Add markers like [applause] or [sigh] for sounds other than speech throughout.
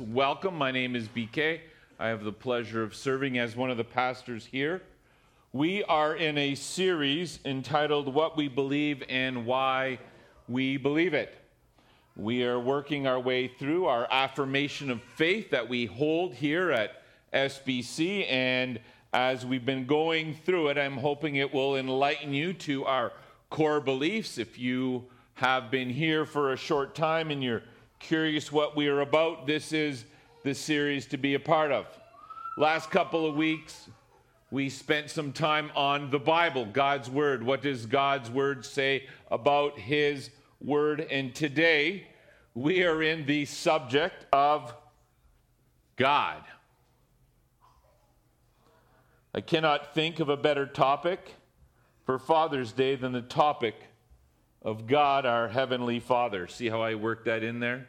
Welcome. My name is BK. I have the pleasure of serving as one of the pastors here. We are in a series entitled What We Believe and Why We Believe It. We are working our way through our affirmation of faith that we hold here at SBC. And as we've been going through it, I'm hoping it will enlighten you to our core beliefs. If you have been here for a short time and you're curious what we are about, this is the series to be a part of. Last couple of weeks, we spent some time on the Bible, God's Word. What does God's Word say about His Word? And today, we are in the subject of God. I cannot think of a better topic for Father's Day than the topic of God, our Heavenly Father. See how I worked that in there?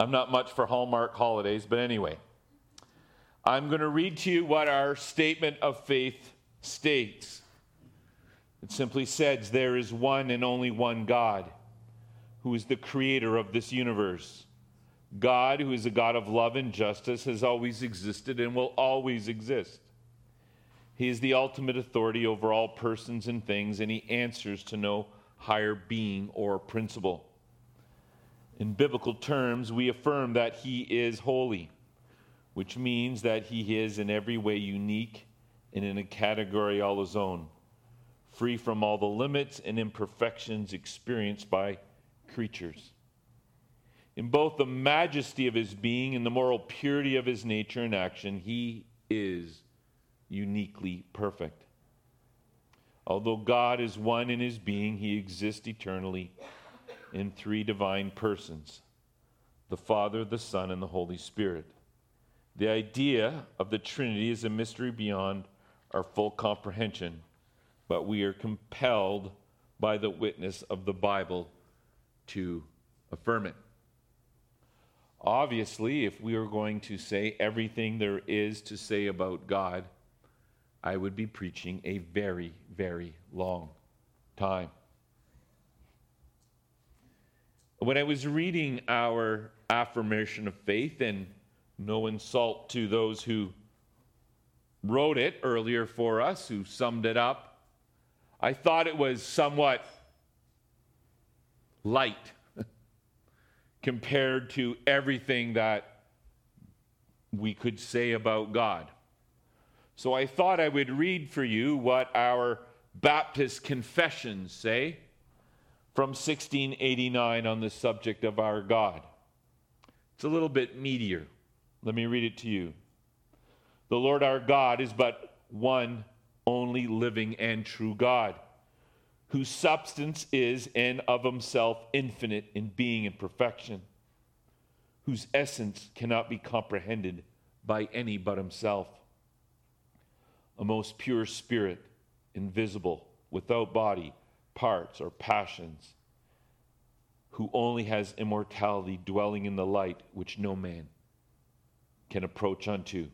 I'm not much for Hallmark holidays, but anyway. I'm going to read to you what our statement of faith states. It simply says, There is one and only one God who is the creator of this universe. God, who is a God of love and justice, has always existed and will always exist. He is the ultimate authority over all persons and things, and he answers to no higher being or principle. In biblical terms, we affirm that he is holy, which means that he is in every way unique and in a category all his own, free from all the limits and imperfections experienced by creatures. In both the majesty of his being and the moral purity of his nature and action, he is uniquely perfect. Although God is one in his being, he exists eternally in three divine persons the Father, the Son, and the Holy Spirit. The idea of the Trinity is a mystery beyond our full comprehension, but we are compelled by the witness of the Bible to affirm it. Obviously, if we are going to say everything there is to say about God, I would be preaching a very, very long time. When I was reading our affirmation of faith, and no insult to those who wrote it earlier for us, who summed it up, I thought it was somewhat light compared to everything that we could say about God. So I thought I would read for you what our Baptist confessions say from 1689 on the subject of our God. It's a little bit meatier. Let me read it to you. The Lord our God is but one only living and true God, whose substance is and of himself infinite in being and perfection, whose essence cannot be comprehended by any but himself. A most pure spirit, invisible, without body parts or passions, who only has immortality dwelling in the light which no man can approach unto.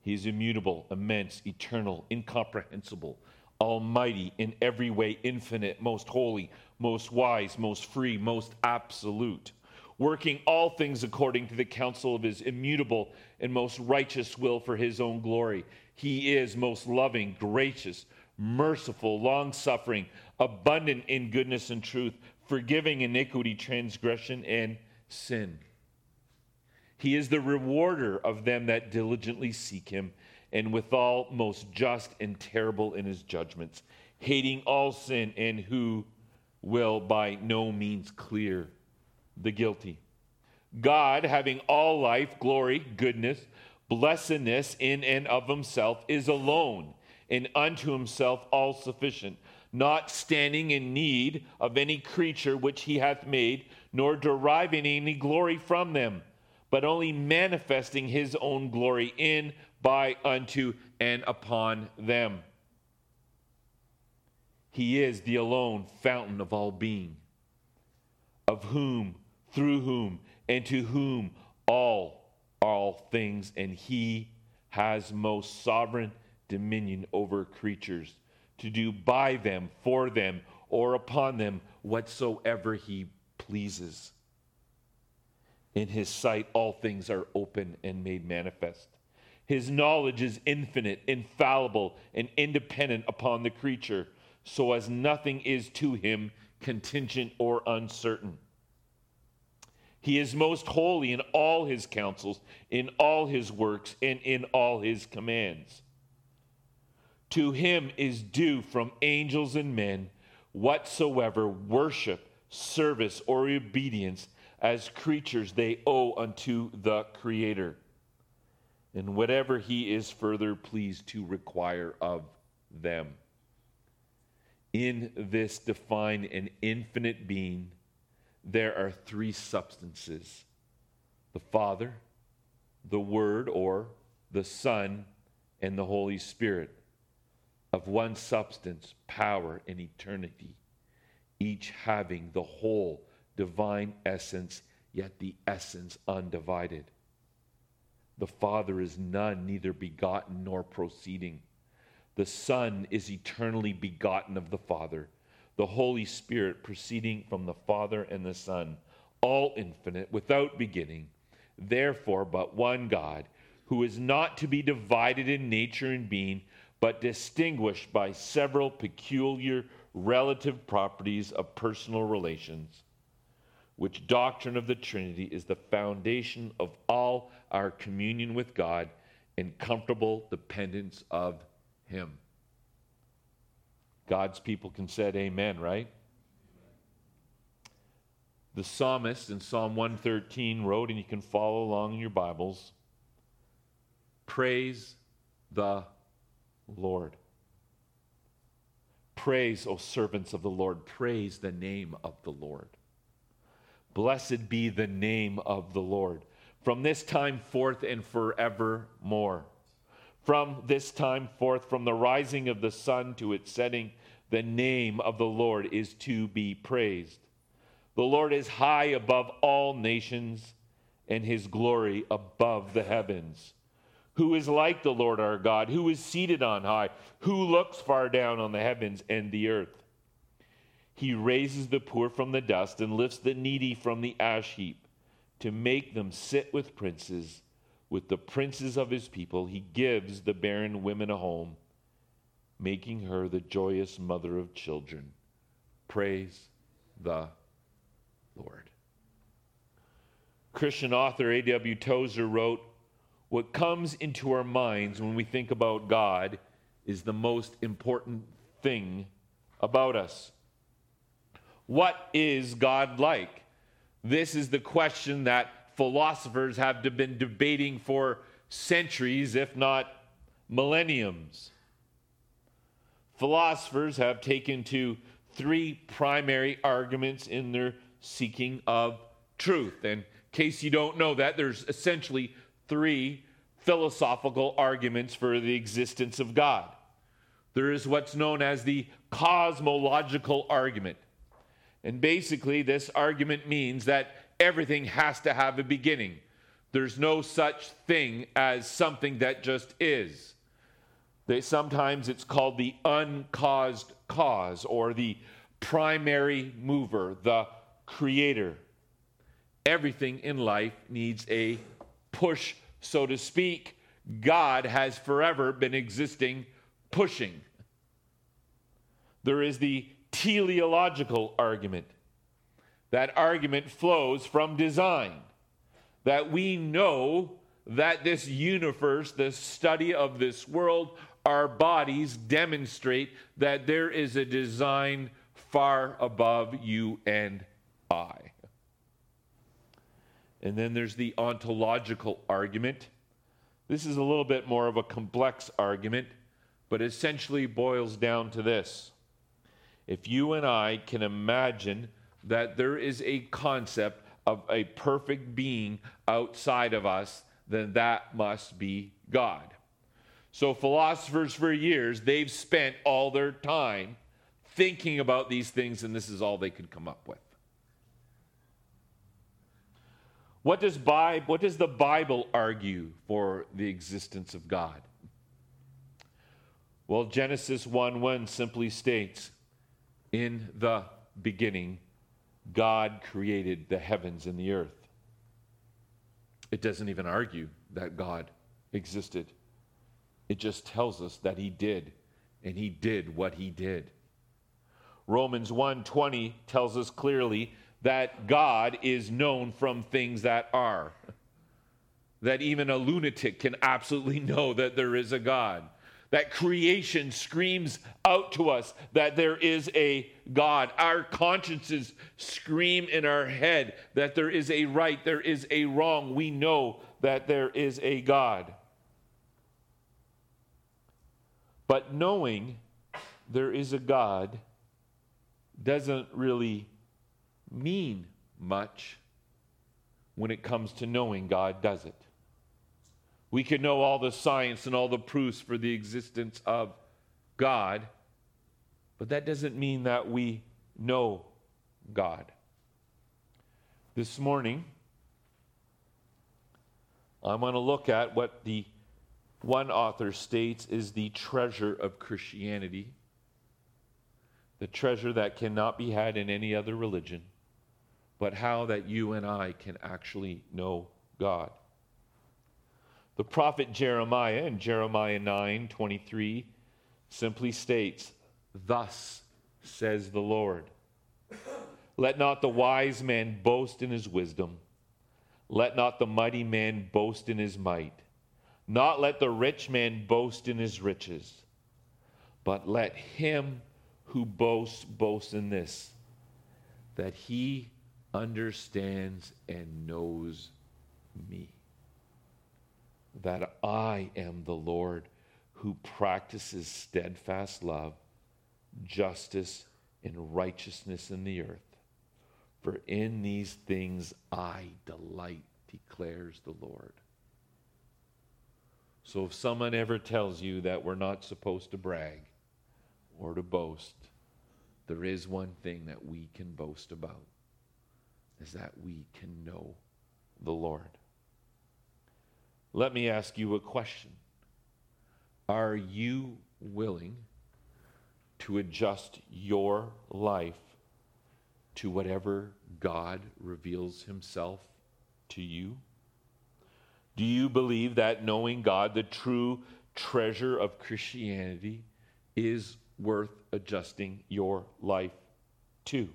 He is immutable, immense, eternal, incomprehensible, almighty, in every way infinite, most holy, most wise, most free, most absolute, working all things according to the counsel of his immutable and most righteous will for his own glory. He is most loving, gracious, merciful, long suffering, abundant in goodness and truth, forgiving iniquity, transgression, and sin. He is the rewarder of them that diligently seek him, and withal most just and terrible in his judgments, hating all sin, and who will by no means clear the guilty. God, having all life, glory, goodness, blessedness in and of himself, is alone and unto himself all sufficient, not standing in need of any creature which he hath made, nor deriving any glory from them, but only manifesting his own glory in, by, unto, and upon them. He is the alone fountain of all being, of whom, through whom, and to whom all, all things, and he has most sovereign dominion over creatures, to do by them, for them, or upon them whatsoever he pleases. In his sight, all things are open and made manifest. His knowledge is infinite, infallible, and independent upon the creature, so as nothing is to him contingent or uncertain. He is most holy in all his counsels, in all his works, and in all his commands. To him is due from angels and men whatsoever worship, service, or obedience as creatures they owe unto the Creator, and whatever he is further pleased to require of them. In this divine and infinite being, there are three substances the Father, the Word, or the Son, and the Holy Spirit, of one substance, power, and eternity, each having the whole divine essence, yet the essence undivided. The Father is none, neither begotten nor proceeding. The Son is eternally begotten of the Father. The Holy Spirit proceeding from the Father and the Son, all infinite, without beginning, therefore, but one God, who is not to be divided in nature and being, but distinguished by several peculiar relative properties of personal relations which doctrine of the Trinity is the foundation of all our communion with God and comfortable dependence of Him. God's people can say amen, right? The psalmist in Psalm 113 wrote, and you can follow along in your Bibles Praise the Lord. Praise, O servants of the Lord. Praise the name of the Lord. Blessed be the name of the Lord from this time forth and forevermore. From this time forth, from the rising of the sun to its setting, the name of the Lord is to be praised. The Lord is high above all nations, and his glory above the heavens. Who is like the Lord our God, who is seated on high, who looks far down on the heavens and the earth? He raises the poor from the dust and lifts the needy from the ash heap to make them sit with princes, with the princes of his people. He gives the barren women a home, making her the joyous mother of children. Praise the Lord. Christian author A.W. Tozer wrote, What comes into our minds when we think about God is the most important thing about us. What is God like? This is the question that philosophers have been debating for centuries, if not millenniums. Philosophers have taken to three primary arguments in their seeking of truth. And in case you don't know that, there's essentially three philosophical arguments for the existence of God. There is what's known as the cosmological argument. And basically, this argument means that everything has to have a beginning. There's no such thing as something that just is. They, sometimes it's called the uncaused cause or the primary mover, the creator. Everything in life needs a push, so to speak. God has forever been existing, pushing. There is the teleological argument. That argument flows from design, that we know that this universe, the study of this world, our bodies demonstrate that there is a design far above you and I. And then there's the ontological argument. This is a little bit more of a complex argument, but essentially boils down to this if you and I can imagine that there is a concept of a perfect being outside of us, then that must be God. So, philosophers for years, they've spent all their time thinking about these things, and this is all they could come up with. What does, Bible, what does the Bible argue for the existence of God? Well, Genesis 1 1 simply states, in the beginning, God created the heavens and the earth. It doesn't even argue that God existed. It just tells us that he did, and he did what he did. Romans 1:20 tells us clearly that God is known from things that are. That even a lunatic can absolutely know that there is a God. That creation screams out to us that there is a God. Our consciences scream in our head that there is a right, there is a wrong. We know that there is a God. But knowing there is a God doesn't really mean much when it comes to knowing God, does it? We can know all the science and all the proofs for the existence of God, but that doesn't mean that we know God. This morning, I want to look at what the one author states is the treasure of Christianity, the treasure that cannot be had in any other religion, but how that you and I can actually know God. The prophet Jeremiah in Jeremiah 9 23 simply states, Thus says the Lord. Let not the wise man boast in his wisdom, let not the mighty man boast in his might, not let the rich man boast in his riches, but let him who boasts boast in this, that he understands and knows me. That I am the Lord who practices steadfast love, justice, and righteousness in the earth. For in these things I delight, declares the Lord. So if someone ever tells you that we're not supposed to brag or to boast, there is one thing that we can boast about is that we can know the Lord. Let me ask you a question Are you willing to adjust your life to whatever God reveals himself to you? Do you believe that knowing God, the true treasure of Christianity, is worth adjusting your life to?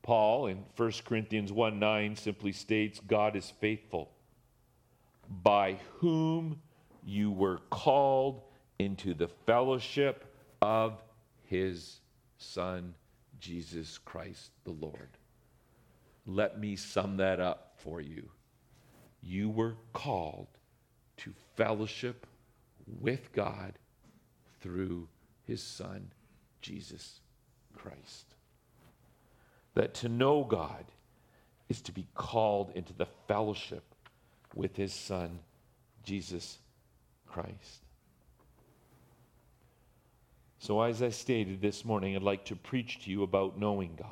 Paul in 1 Corinthians 1 9 simply states, God is faithful by whom you were called into the fellowship of his Son, Jesus Christ the Lord. Let me sum that up for you. You were called to fellowship with God through his Son, Jesus Christ. That to know God is to be called into the fellowship with his Son, Jesus Christ. So, as I stated this morning, I'd like to preach to you about knowing God.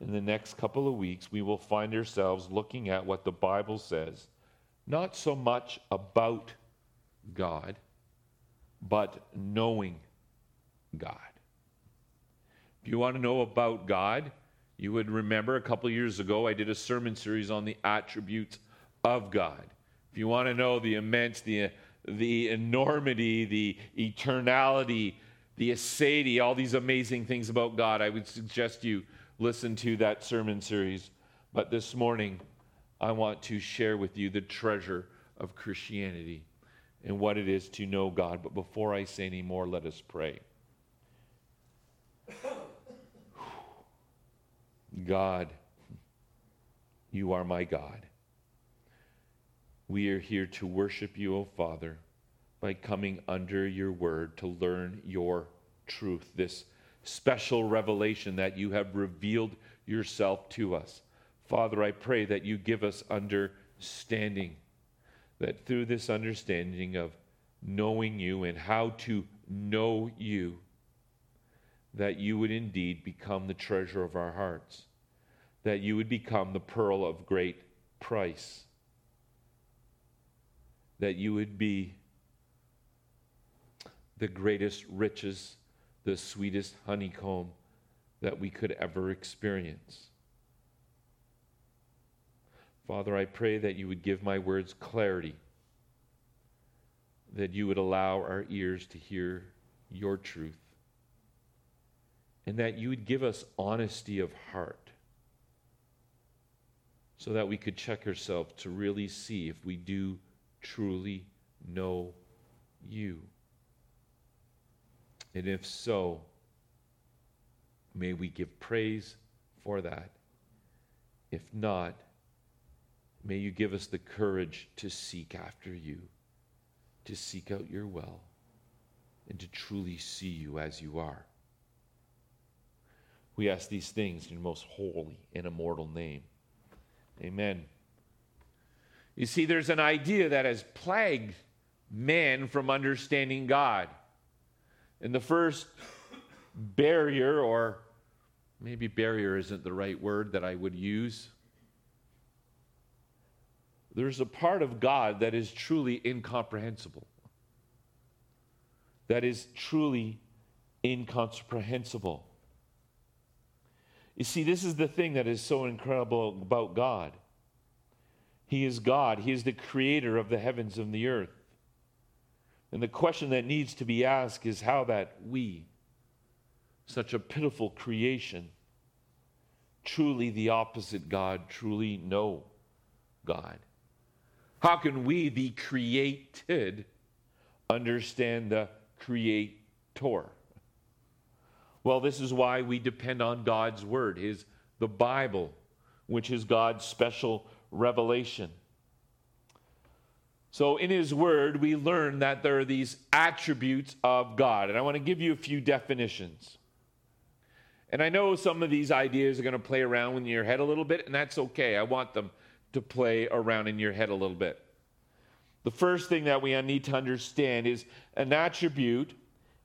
In the next couple of weeks, we will find ourselves looking at what the Bible says, not so much about God, but knowing God. If you want to know about God, you would remember a couple years ago I did a sermon series on the attributes of God. If you want to know the immense, the, the enormity, the eternality, the aseity, all these amazing things about God, I would suggest you listen to that sermon series. But this morning, I want to share with you the treasure of Christianity and what it is to know God. But before I say any more, let us pray. [sighs] God, you are my God. We are here to worship you, O Father, by coming under your word to learn your truth, this special revelation that you have revealed yourself to us. Father, I pray that you give us understanding, that through this understanding of knowing you and how to know you, that you would indeed become the treasure of our hearts, that you would become the pearl of great price that you would be the greatest riches, the sweetest honeycomb that we could ever experience. Father, I pray that you would give my words clarity, that you would allow our ears to hear your truth, and that you would give us honesty of heart so that we could check ourselves to really see if we do truly know you. And if so, may we give praise for that. If not, may you give us the courage to seek after you, to seek out your will, and to truly see you as you are. We ask these things in your most holy and immortal name. Amen. You see, there's an idea that has plagued men from understanding God. And the first barrier, or maybe barrier isn't the right word that I would use, there's a part of God that is truly incomprehensible. That is truly incomprehensible. You see, this is the thing that is so incredible about God. He is God, He is the creator of the heavens and the earth. And the question that needs to be asked is how that we, such a pitiful creation, truly the opposite God, truly know God. How can we, the created, understand the creator? Well, this is why we depend on God's word, his the Bible, which is God's special revelation. So, in His Word, we learn that there are these attributes of God. And I want to give you a few definitions. And I know some of these ideas are going to play around in your head a little bit, and that's okay. I want them to play around in your head a little bit. The first thing that we need to understand is an attribute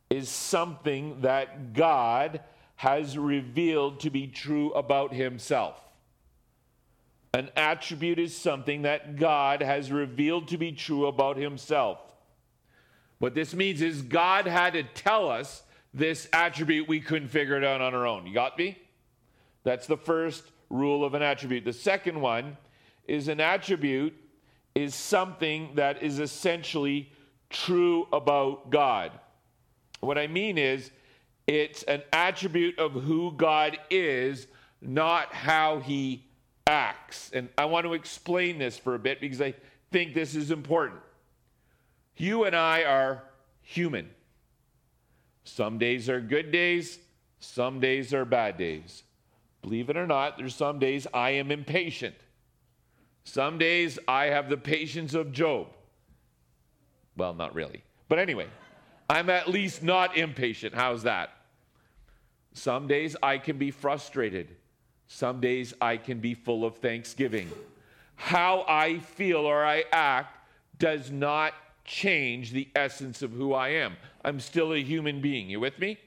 is something that God has revealed to be true about Himself. An attribute is something that God has revealed to be true about himself. What this means is God had to tell us this attribute. We couldn't figure it out on our own. You got me? That's the first rule of an attribute. The second one is an attribute is something that is essentially true about God. What I mean is, it's an attribute of who God is, not how he acts. And I want to explain this for a bit because I think this is important. You and I are human. Some days are good days, some days are bad days. Believe it or not, there's some days I am impatient. Some days I have the patience of Job. Well, not really. But anyway, I'm at least not impatient. How's that? Some days I can be frustrated. Some days I can be full of thanksgiving. How I feel or I act does not change the essence of who I am. I'm still a human being. You with me?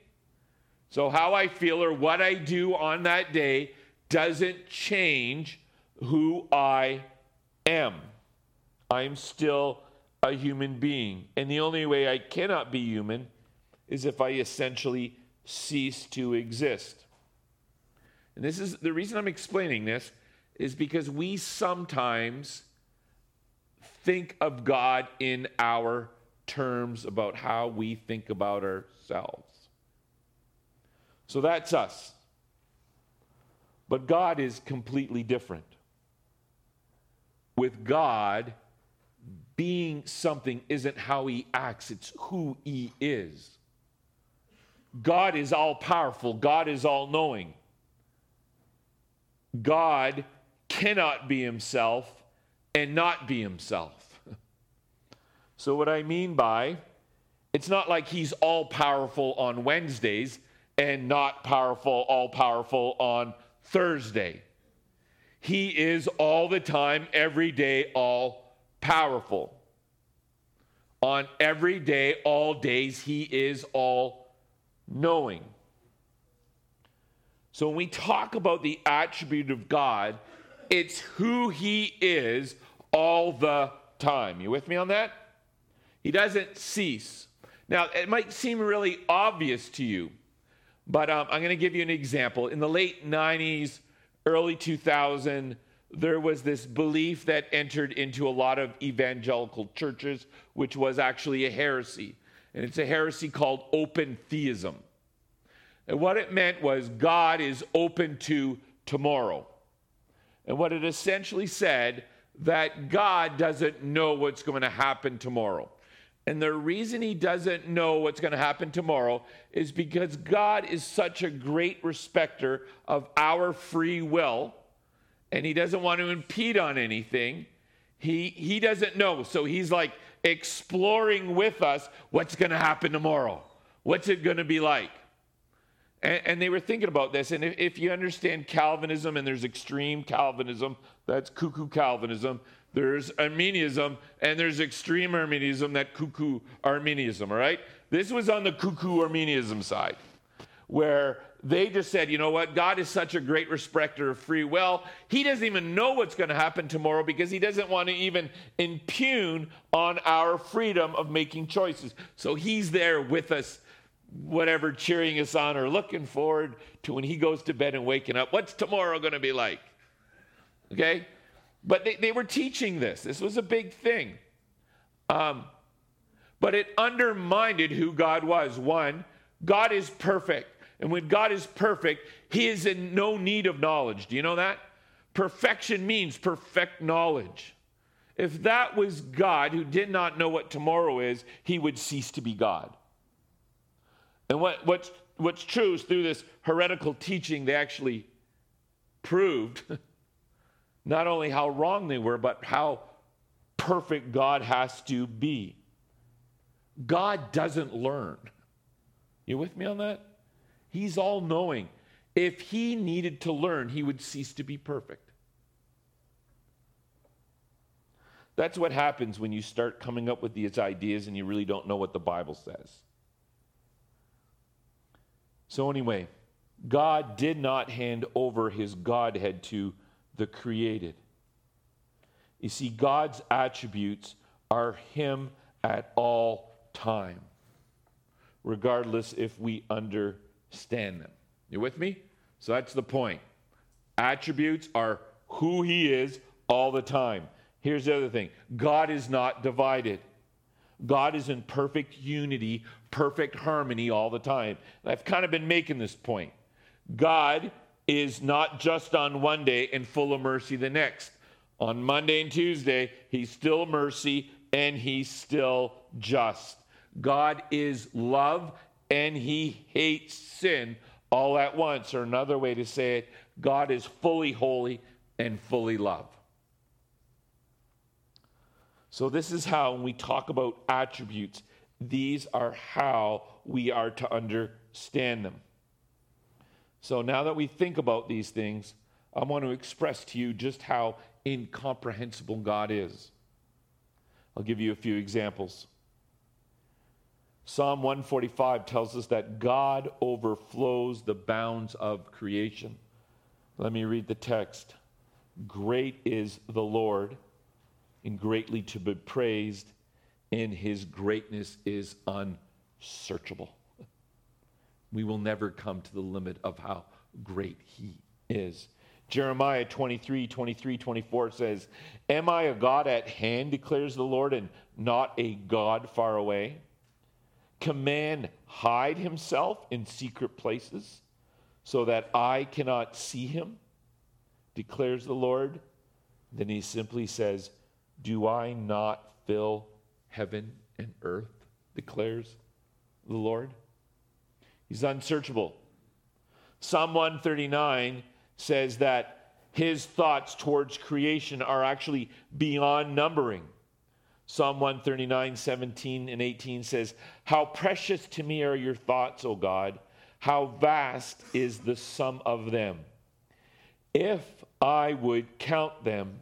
So, how I feel or what I do on that day doesn't change who I am. I'm still a human being. And the only way I cannot be human is if I essentially cease to exist. And this is the reason I'm explaining this is because we sometimes think of God in our terms about how we think about ourselves. So that's us. But God is completely different. With God, being something isn't how he acts, it's who he is. God is all powerful, God is all knowing. God cannot be himself and not be himself. [laughs] so, what I mean by it's not like he's all powerful on Wednesdays and not powerful, all powerful on Thursday. He is all the time, every day, all powerful. On every day, all days, he is all knowing. So when we talk about the attribute of God, it's who he is all the time. You with me on that? He doesn't cease. Now, it might seem really obvious to you, but um, I'm going to give you an example. In the late 90s, early 2000, there was this belief that entered into a lot of evangelical churches, which was actually a heresy. And it's a heresy called open theism. And what it meant was God is open to tomorrow. And what it essentially said that God doesn't know what's going to happen tomorrow. And the reason he doesn't know what's going to happen tomorrow is because God is such a great respecter of our free will and he doesn't want to impede on anything. He, he doesn't know. So he's like exploring with us what's going to happen tomorrow. What's it going to be like? And, and, they were thinking about this. And if, if you understand Calvinism, and there's extreme Calvinism, that's cuckoo Calvinism. There's Arminianism, and there's extreme Arminianism, that cuckoo Arminianism, all right? This was on the cuckoo Arminianism side, where they just said, you know what? God is such a great respecter of free will. He doesn't even know what's going to happen tomorrow because he doesn't want to even impugn on our freedom of making choices. So he's there with us, whatever, cheering us on or looking forward to when he goes to bed and waking up. What's tomorrow going to be like? Okay? But they, they were teaching this. This was a big thing. Um, but it undermined who God was. One, God is perfect. And when God is perfect, he is in no need of knowledge. Do you know that? Perfection means perfect knowledge. If that was God who did not know what tomorrow is, he would cease to be God. And what, what's, what's true is through this heretical teaching, they actually proved [laughs] not only how wrong they were, but how perfect God has to be. God doesn't learn. You with me on that? He's all knowing. If he needed to learn, he would cease to be perfect. That's what happens when you start coming up with these ideas and you really don't know what the Bible says. So, anyway, God did not hand over his Godhead to the created. You see, God's attributes are him at all time, regardless if we understand them. You with me? So that's the point. Attributes are who he is all the time. Here's the other thing God is not divided. God is in perfect unity, perfect harmony all the time. And I've kind of been making this point. God is not just on one day and full of mercy the next. On Monday and Tuesday, he's still mercy and he's still just. God is love and he hates sin all at once. Or another way to say it, God is fully holy and fully love. So, this is how, when we talk about attributes, these are how we are to understand them. So, now that we think about these things, I want to express to you just how incomprehensible God is. I'll give you a few examples. Psalm 145 tells us that God overflows the bounds of creation. Let me read the text. Great is the Lord, and greatly to be praised, and his greatness is unsearchable. We will never come to the limit of how great he is. Jeremiah 23, 23, 24 says, Am I a God at hand, declares the Lord, and not a God far away? Can man hide himself in secret places so that I cannot see him? declares the Lord. Then he simply says, Do I not fill heaven and earth? declares the Lord. He's unsearchable. Psalm 139 says that his thoughts towards creation are actually beyond numbering. Psalm 139, 17 and 18 says, How precious to me are your thoughts, O God! How vast is the sum of them! If I would count them,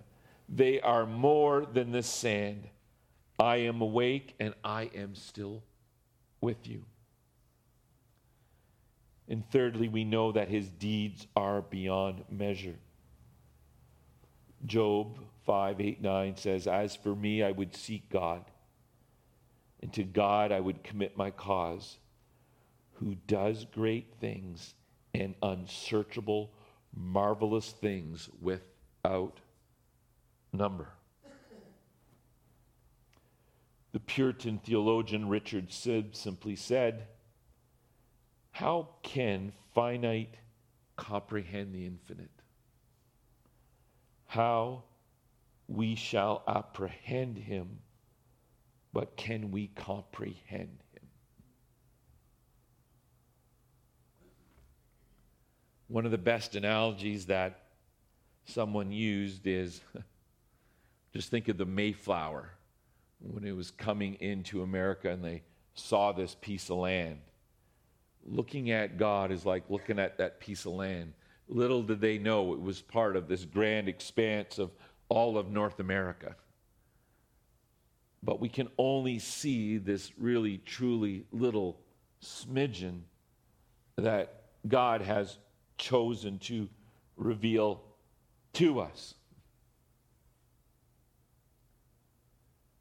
they are more than the sand. I am awake and I am still with you. And thirdly, we know that his deeds are beyond measure. Job 5 8 9 says, As for me, I would seek God, and to God I would commit my cause, who does great things and unsearchable, marvelous things without number. The Puritan theologian Richard Sibbes simply said, How can finite comprehend the infinite? How we shall apprehend him, but can we comprehend him? One of the best analogies that someone used is [laughs] just think of the Mayflower when it was coming into America and they saw this piece of land. Looking at God is like looking at that piece of land. Little did they know it was part of this grand expanse of all of North America. But we can only see this really, truly little smidgen that God has chosen to reveal to us.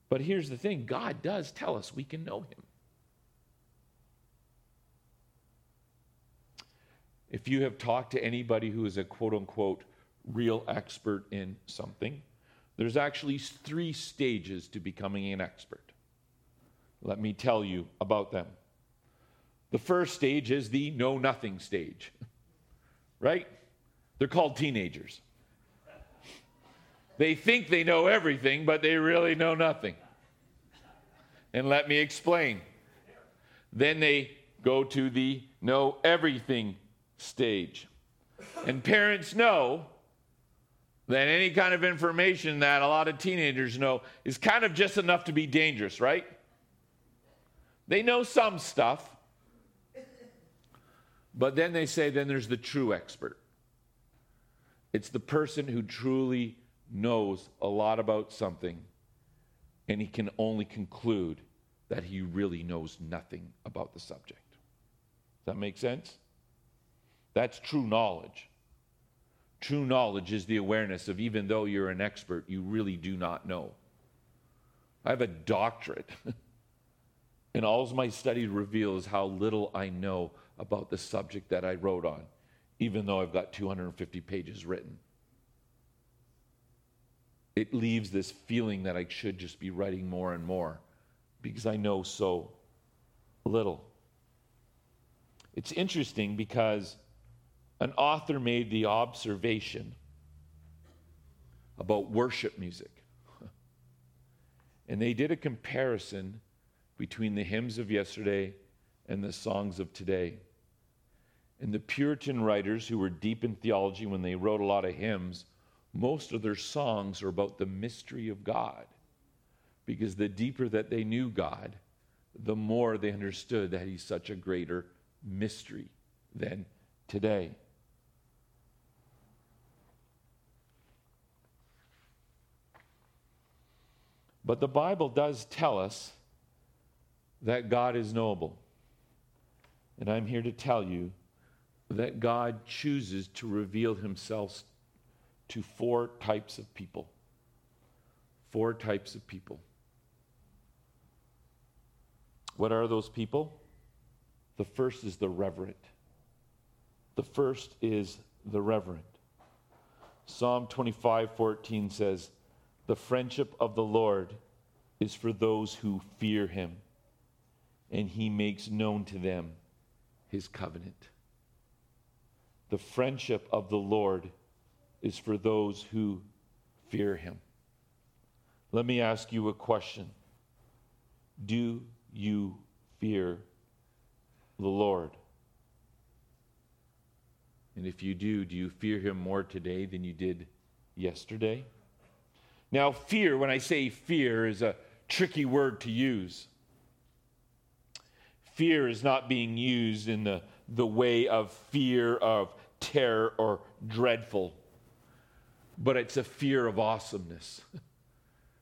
But here's the thing God does tell us we can know Him. If you have talked to anybody who is a quote unquote real expert in something, there's actually three stages to becoming an expert. Let me tell you about them. The first stage is the know nothing stage, [laughs] right? They're called teenagers. They think they know everything, but they really know nothing. And let me explain. Then they go to the know everything stage. And parents know that any kind of information that a lot of teenagers know is kind of just enough to be dangerous, right? They know some stuff. But then they say, then there's the true expert. It's the person who truly knows a lot about something, and he can only conclude that he really knows nothing about the subject. Does that make sense? That's true knowledge. True knowledge is the awareness of even though you're an expert, you really do not know. I have a doctorate, [laughs] and all my study reveals how little I know about the subject that I wrote on, even though I've got 250 pages written. It leaves this feeling that I should just be writing more and more because I know so little. It's interesting because an author made the observation about worship music. [laughs] And they did a comparison between the hymns of yesterday and the songs of today. And the Puritan writers who were deep in theology when they wrote a lot of hymns, most of their songs are about the mystery of God. Because the deeper that they knew God, the more they understood that He's such a greater mystery than today. But the Bible does tell us that God is knowable. And I'm here to tell you that God chooses to reveal himself to four types of people. Four types of people. What are those people? The first is the reverent. The first is the reverent. Psalm 25 14 says, the friendship of the Lord is for those who fear him, and he makes known to them his covenant. The friendship of the Lord is for those who fear him. Let me ask you a question Do you fear the Lord? And if you do, do you fear him more today than you did yesterday? Now, fear, when I say fear, is a tricky word to use. Fear is not being used in the, the way of fear of terror or dreadful, but it's a fear of awesomeness. [laughs]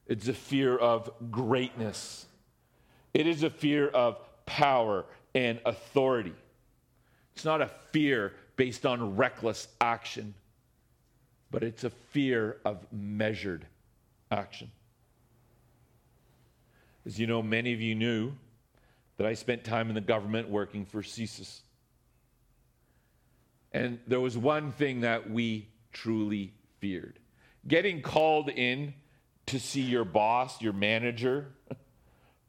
It's a fear of greatness. It is a fear of power and authority. It's not a fear based on reckless action, but it's a fear of measured action. As you know, many of you knew that I spent time in the government working for CSIS. And there was one thing that we truly feared. getting called in to see your boss, your manager, [laughs]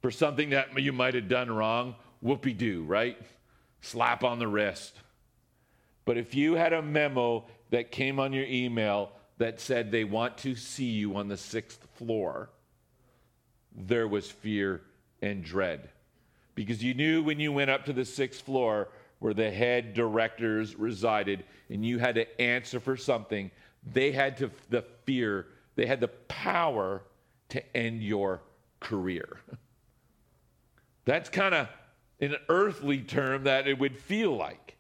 for something that you might have done wrong, whoopee doo, right? Slap on the wrist. But if you had a memo that came on your email that said they want to see you on the sixth floor, there was fear and dread. Because you knew when you went up to the sixth floor where the head directors resided and you had to answer for something, they had to, the fear, they had the power to end your career. [laughs] That's kind of an earthly term that it would feel like.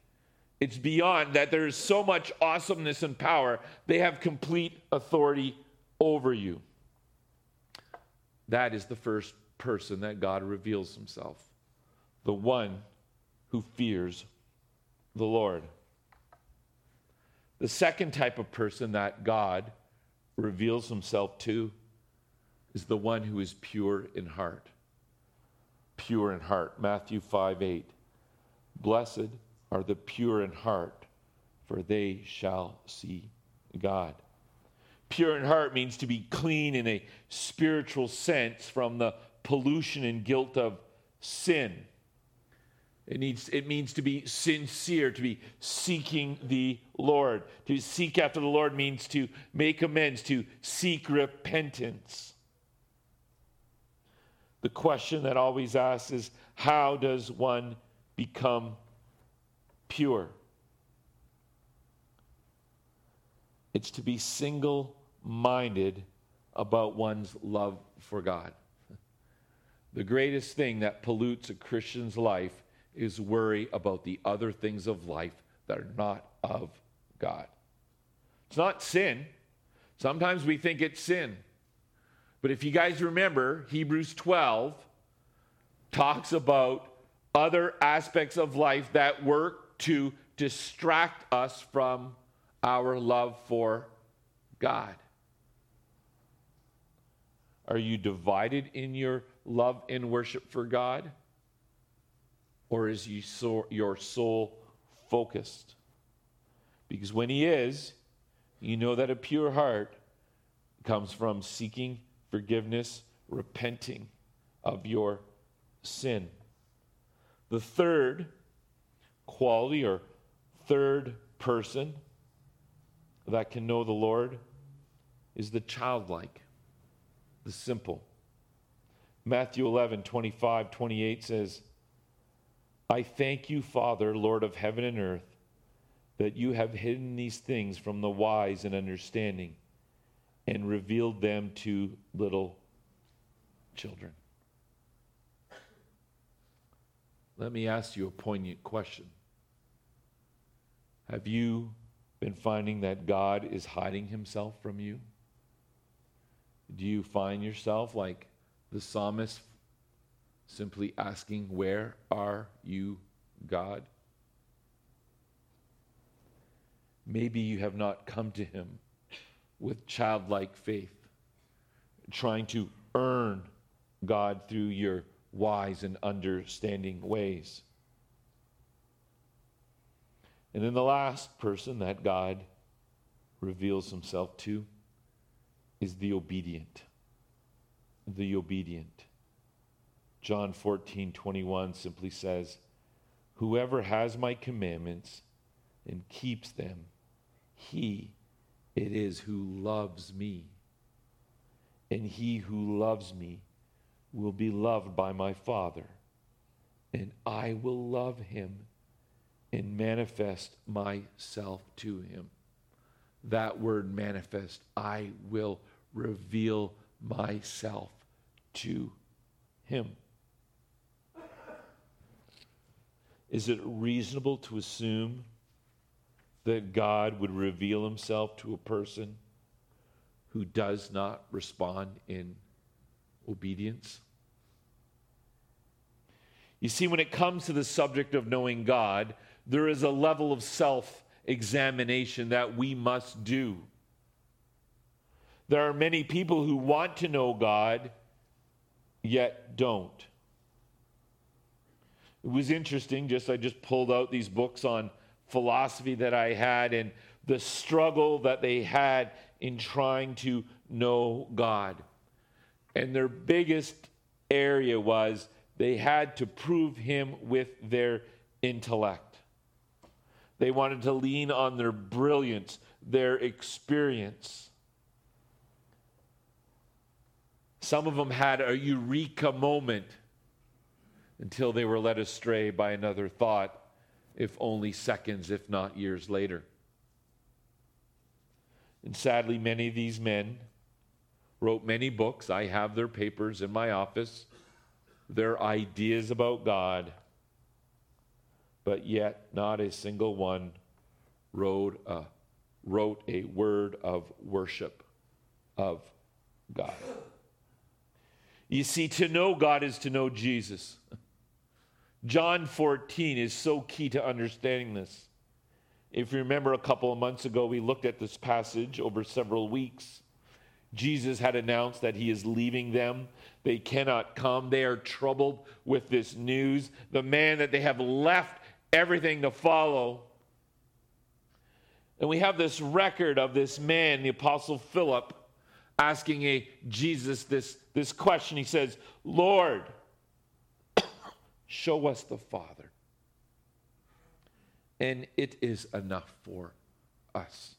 It's beyond that there is so much awesomeness and power, they have complete authority over you. That is the first person that God reveals himself the one who fears the Lord. The second type of person that God reveals himself to is the one who is pure in heart. Pure in heart. Matthew 5 8. Blessed are the pure in heart, for they shall see God. Pure in heart means to be clean in a spiritual sense from the pollution and guilt of sin. It, needs, it means to be sincere, to be seeking the Lord. To seek after the Lord means to make amends, to seek repentance. The question that always asks is how does one become pure? It's to be single minded about one's love for God. The greatest thing that pollutes a Christian's life is worry about the other things of life that are not of God. It's not sin. Sometimes we think it's sin. But if you guys remember, Hebrews 12 talks about other aspects of life that work to distract us from our love for God. Are you divided in your love and worship for God? Or is your soul focused? Because when He is, you know that a pure heart comes from seeking forgiveness, repenting of your sin. The third quality or third person that can know the Lord is the childlike, the simple. Matthew 11, 25, 28 says, I thank you, Father, Lord of heaven and earth, that you have hidden these things from the wise and understanding and revealed them to little children. Let me ask you a poignant question. Have you been finding that God is hiding himself from you? Do you find yourself like the psalmist simply asking, Where are you, God? Maybe you have not come to him with childlike faith, trying to earn God through your wise and understanding ways. And then the last person that God reveals himself to is the obedient. The obedient. John 14, 21 simply says, Whoever has my commandments and keeps them, he it is who loves me. And he who loves me will be loved by my Father, and I will love him and manifest myself to him. That word manifest, I will reveal myself to him. Is it reasonable to assume that God would reveal himself to a person who does not respond in obedience? You see, when it comes to the subject of knowing God, there is a level of self examination that we must do. There are many people who want to know God, yet don't. It was interesting, just I just pulled out these books on philosophy that I had and the struggle that they had in trying to know God. And their biggest area was they had to prove him with their intellect. They wanted to lean on their brilliance, their experience. Some of them had a eureka moment until they were led astray by another thought, if only seconds, if not years later. And sadly, many of these men wrote many books. I have their papers in my office, their ideas about God, but yet not a single one wrote a, wrote a word of worship of God. You see, to know God is to know Jesus. John 14 is so key to understanding this. If you remember a couple of months ago, we looked at this passage over several weeks. Jesus had announced that he is leaving them. They cannot come. They are troubled with this news. The man that they have left everything to follow. And we have this record of this man, the Apostle Philip, asking a Jesus this, this question. He says, Lord, show us the Father. And it is enough for us.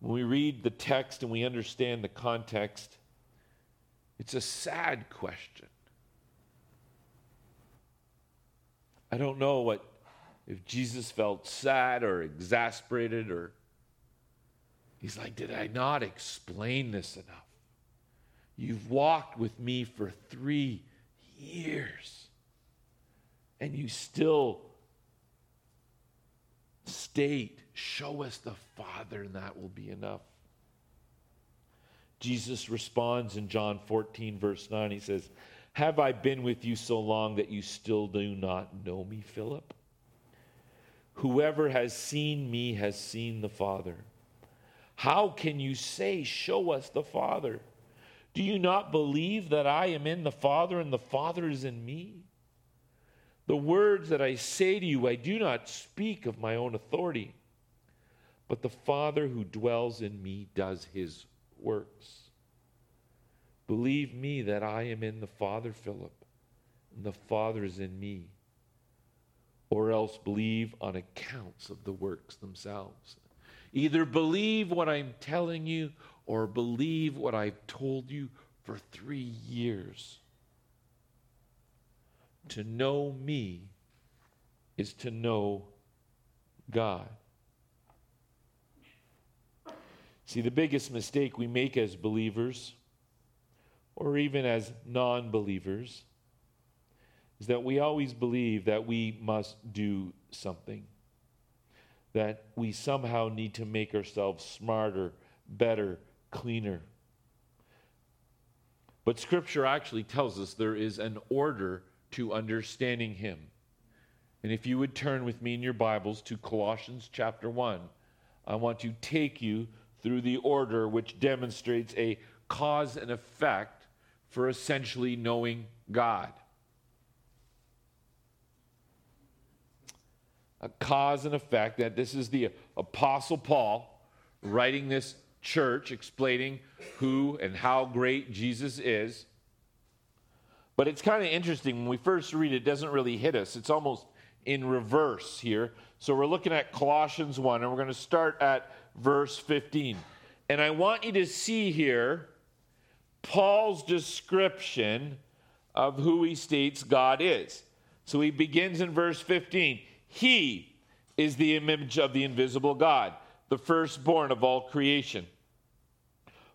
When we read the text and we understand the context, it's a sad question. I don't know what if Jesus felt sad or exasperated or he's like, Did I not explain this enough? You've walked with me for three years and you still state, Show us the Father, and that will be enough. Jesus responds in John 14, verse 9. He says, Have I been with you so long that you still do not know me, Philip? Whoever has seen me has seen the Father. How can you say, Show us the Father? Do you not believe that I am in the Father and the Father is in me? The words that I say to you, I do not speak of my own authority, but the Father who dwells in me does his works. Believe me that I am in the Father, Philip, and the Father is in me. Or else believe on accounts of the works themselves. Either believe what I'm telling you or believe what I've told you for three years. To know me is to know God. See, the biggest mistake we make as believers, or even as non believers, is that we always believe that we must do something, that we somehow need to make ourselves smarter, better, cleaner. But Scripture actually tells us there is an order to understanding Him. And if you would turn with me in your Bibles to Colossians chapter 1, I want to take you through the order which demonstrates a cause and effect for essentially knowing God. A cause and effect that this is the Apostle Paul writing this church explaining who and how great Jesus is. But it's kind of interesting. When we first read it, it doesn't really hit us. It's almost in reverse here. So we're looking at Colossians 1, and we're going to start at verse 15. And I want you to see here Paul's description of who he states God is. So he begins in verse 15 He is the image of the invisible God, the firstborn of all creation.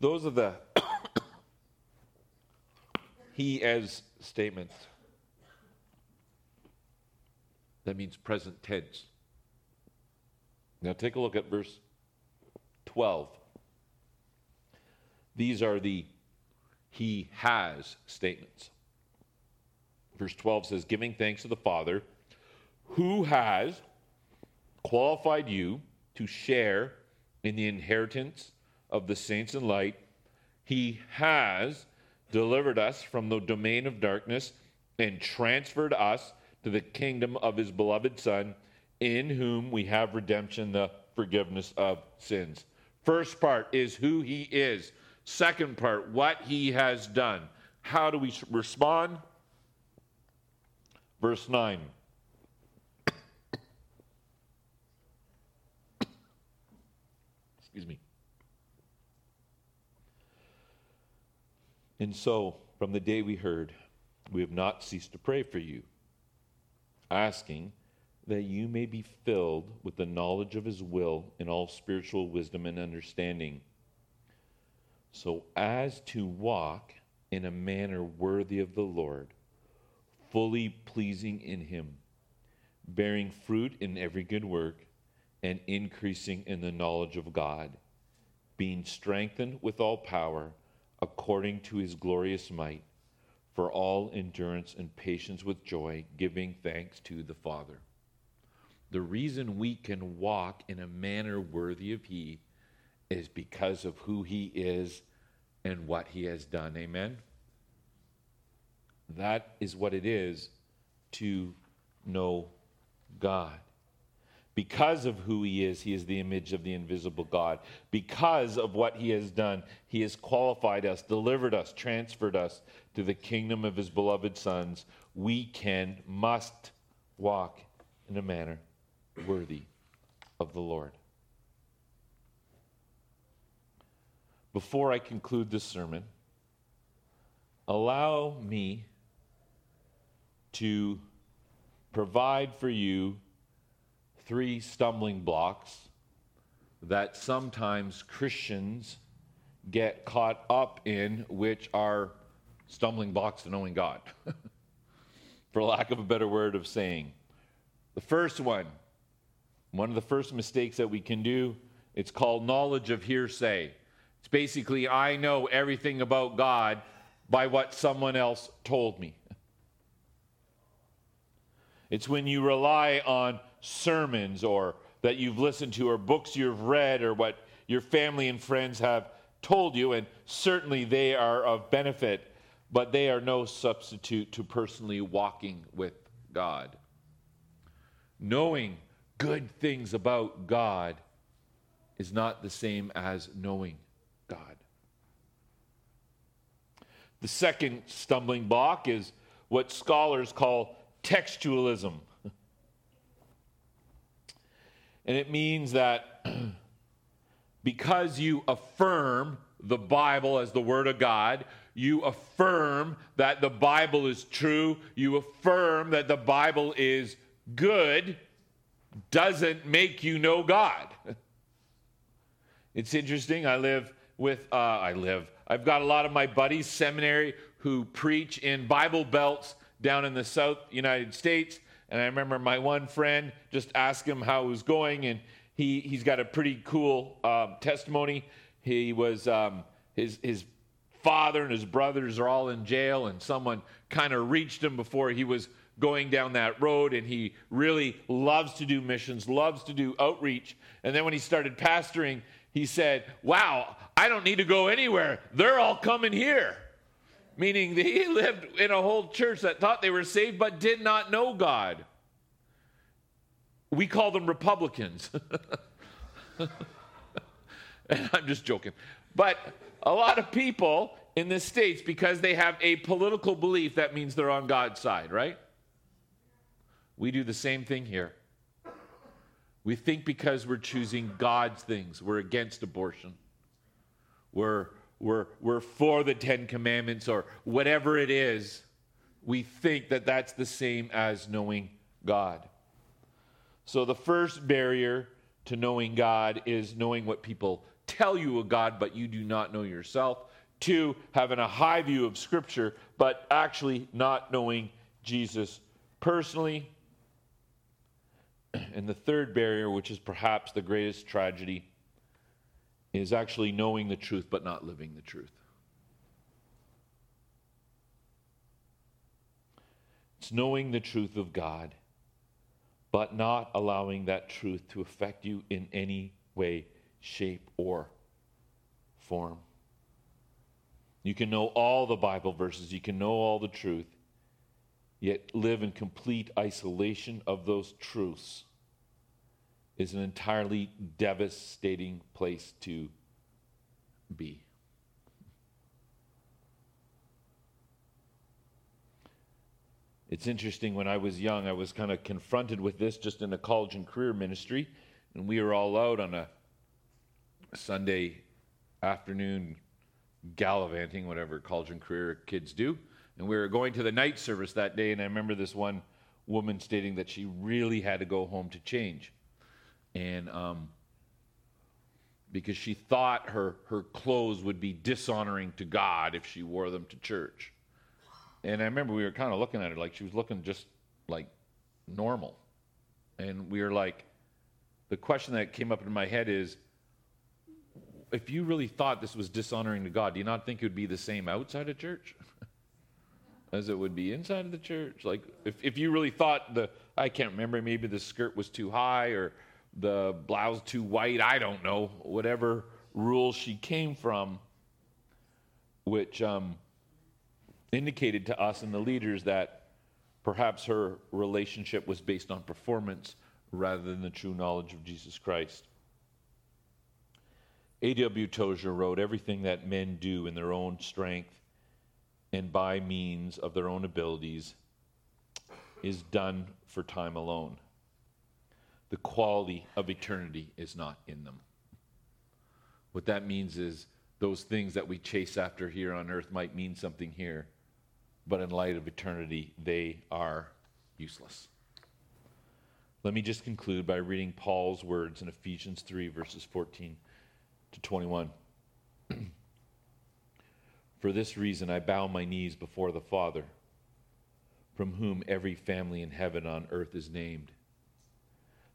Those are the [coughs] he as statements. That means present tense. Now take a look at verse 12. These are the he has statements. Verse 12 says, Giving thanks to the Father who has qualified you to share in the inheritance of the saints in light. He has delivered us from the domain of darkness and transferred us to the kingdom of his beloved Son, in whom we have redemption, the forgiveness of sins. First part is who he is. Second part, what he has done. How do we respond? Verse 9. [coughs] Excuse me. And so, from the day we heard, we have not ceased to pray for you, asking that you may be filled with the knowledge of his will in all spiritual wisdom and understanding, so as to walk in a manner worthy of the Lord, fully pleasing in him, bearing fruit in every good work, and increasing in the knowledge of God, being strengthened with all power according to his glorious might, for all endurance and patience with joy, giving thanks to the Father. The reason we can walk in a manner worthy of He is because of who He is and what He has done. Amen? That is what it is to know God. Because of who he is, he is the image of the invisible God. Because of what he has done, he has qualified us, delivered us, transferred us to the kingdom of his beloved sons. We can, must walk in a manner worthy of the Lord. Before I conclude this sermon, allow me to provide for you three stumbling blocks that sometimes Christians get caught up in, which are stumbling blocks to knowing God, [laughs] for lack of a better word of saying. The first one one of the first mistakes that we can do, it's called knowledge of hearsay. It's basically, I know everything about God by what someone else told me. It's when you rely on sermons or that you've listened to or books you've read or what your family and friends have told you, and certainly they are of benefit, but they are no substitute to personally walking with God. Knowing good things about God is not the same as knowing God. The second stumbling block is what scholars call textualism. And it means that [clears throat] because you affirm the Bible as the Word of God, you affirm that the Bible is true, you affirm that the Bible is good, doesn't make you know God. [laughs] It's interesting. I live with, uh, I live, I've got a lot of my buddies, seminary, who preach in Bible belts down in the South United States. And I remember my one friend just asked him how it was going, and he, he's got a pretty cool um, testimony. He was, um, his, his father and his brothers are all in jail, and someone kind of reached him before he was going down that road and he really loves to do missions, loves to do outreach. And then when he started pastoring, he said, Wow, I don't need to go anywhere. They're all coming here. Meaning he [laughs] lived in a whole church that thought they were saved but did not know God. We call them Republicans. [laughs] and I'm just joking. But a lot of people in the States, because they have a political belief, that means they're on God's side, right? We do the same thing here. We think because we're choosing God's things, we're against abortion. We're, we're, we're for the Ten Commandments or whatever it is. We think that that's the same as knowing God. So, the first barrier to knowing God is knowing what people tell you of God, but you do not know yourself. Two, having a high view of Scripture, but actually not knowing Jesus personally. [clears throat] And the third barrier, which is perhaps the greatest tragedy, is actually knowing the truth but not living the truth. It's knowing the truth of God, but not allowing that truth to affect you in any way, shape, or form. You can know all the Bible verses, you can know all the truth, yet live in complete isolation of those truths is an entirely devastating place to be. It's interesting, when I was young, I was kind of confronted with this just in the college and career ministry, and we were all out on a Sunday afternoon gallivanting, whatever college and career kids do. And we were going to the night service that day, and I remember this one woman stating that she really had to go home to change. And um, because she thought her, her clothes would be dishonoring to God if she wore them to church. And I remember we were kind of looking at her like she was looking just like normal. And we were like, the question that came up in my head is if you really thought this was dishonoring to God, do you not think it would be the same outside of church [laughs] as it would be inside of the church? Like, if, if you really thought the, I can't remember, maybe the skirt was too high or the blouse too white, I don't know, whatever rule she came from, which um, indicated to us and the leaders that perhaps her relationship was based on performance rather than the true knowledge of Jesus Christ. A.W. Tozer wrote Everything that men do in their own strength and by means of their own abilities is done for time alone. The quality of eternity is not in them. What that means is those things that we chase after here on earth might mean something here, but in light of eternity, they are useless. Let me just conclude by reading Paul's words in Ephesians 3, verses 14 to 21. [clears throat] For this reason, I bow my knees before the Father, from whom every family in heaven on earth is named,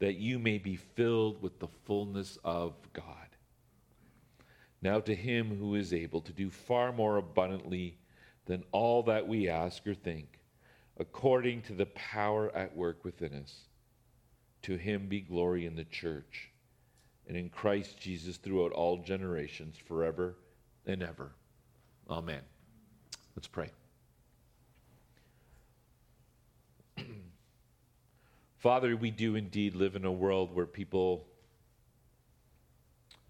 that you may be filled with the fullness of God. Now, to him who is able to do far more abundantly than all that we ask or think, according to the power at work within us, to him be glory in the church and in Christ Jesus throughout all generations, forever and ever. Amen. Let's pray. Father, we do indeed live in a world where people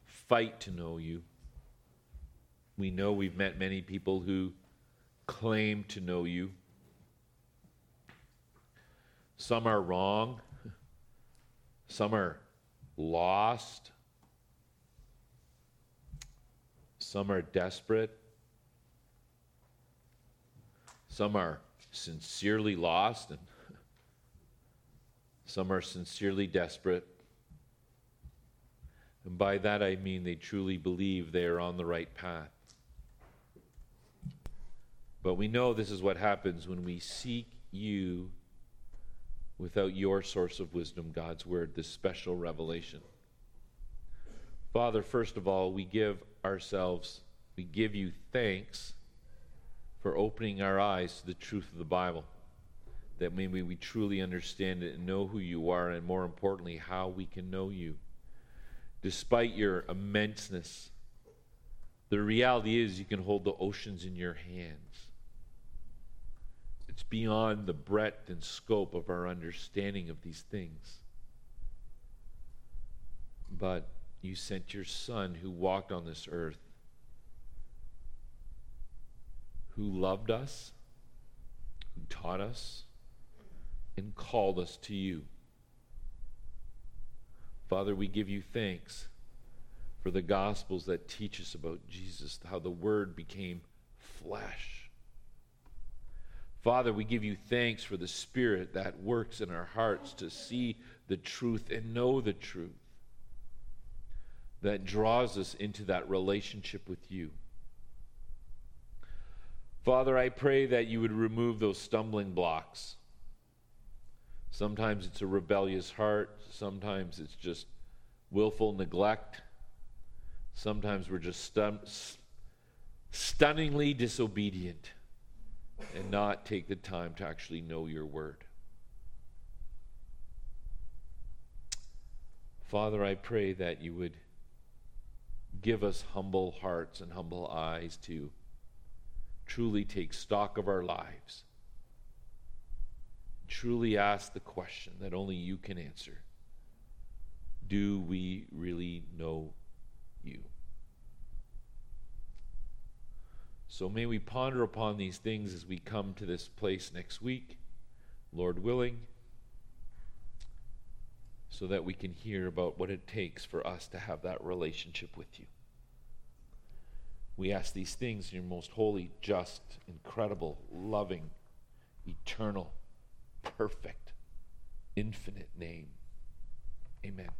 fight to know you. We know we've met many people who claim to know you. Some are wrong, some are lost, some are desperate, some are sincerely lost, and some are sincerely desperate. And by that I mean they truly believe they are on the right path. But we know this is what happens when we seek you without your source of wisdom, God's word, this special revelation. Father, first of all, we give ourselves, we give you thanks for opening our eyes to the truth of the Bible, that maybe we truly understand it and know who you are, and more importantly, how we can know you. Despite your immenseness, the reality is you can hold the oceans in your hands. It's beyond the breadth and scope of our understanding of these things. But you sent your Son who walked on this earth, who loved us, who taught us, and called us to you. Father, we give you thanks for the Gospels that teach us about Jesus, how the Word became flesh. Father, we give you thanks for the Spirit that works in our hearts to see the truth and know the truth, that draws us into that relationship with you. Father, I pray that you would remove those stumbling blocks. Sometimes it's a rebellious heart, sometimes it's just willful neglect, sometimes we're just stun- stunningly disobedient and not take the time to actually know your word. Father, I pray that you would give us humble hearts and humble eyes to truly take stock of our lives. Truly ask the question that only you can answer Do we really know you? So may we ponder upon these things as we come to this place next week, Lord willing, so that we can hear about what it takes for us to have that relationship with you. We ask these things in your most holy, just, incredible, loving, eternal, perfect, infinite name. Amen.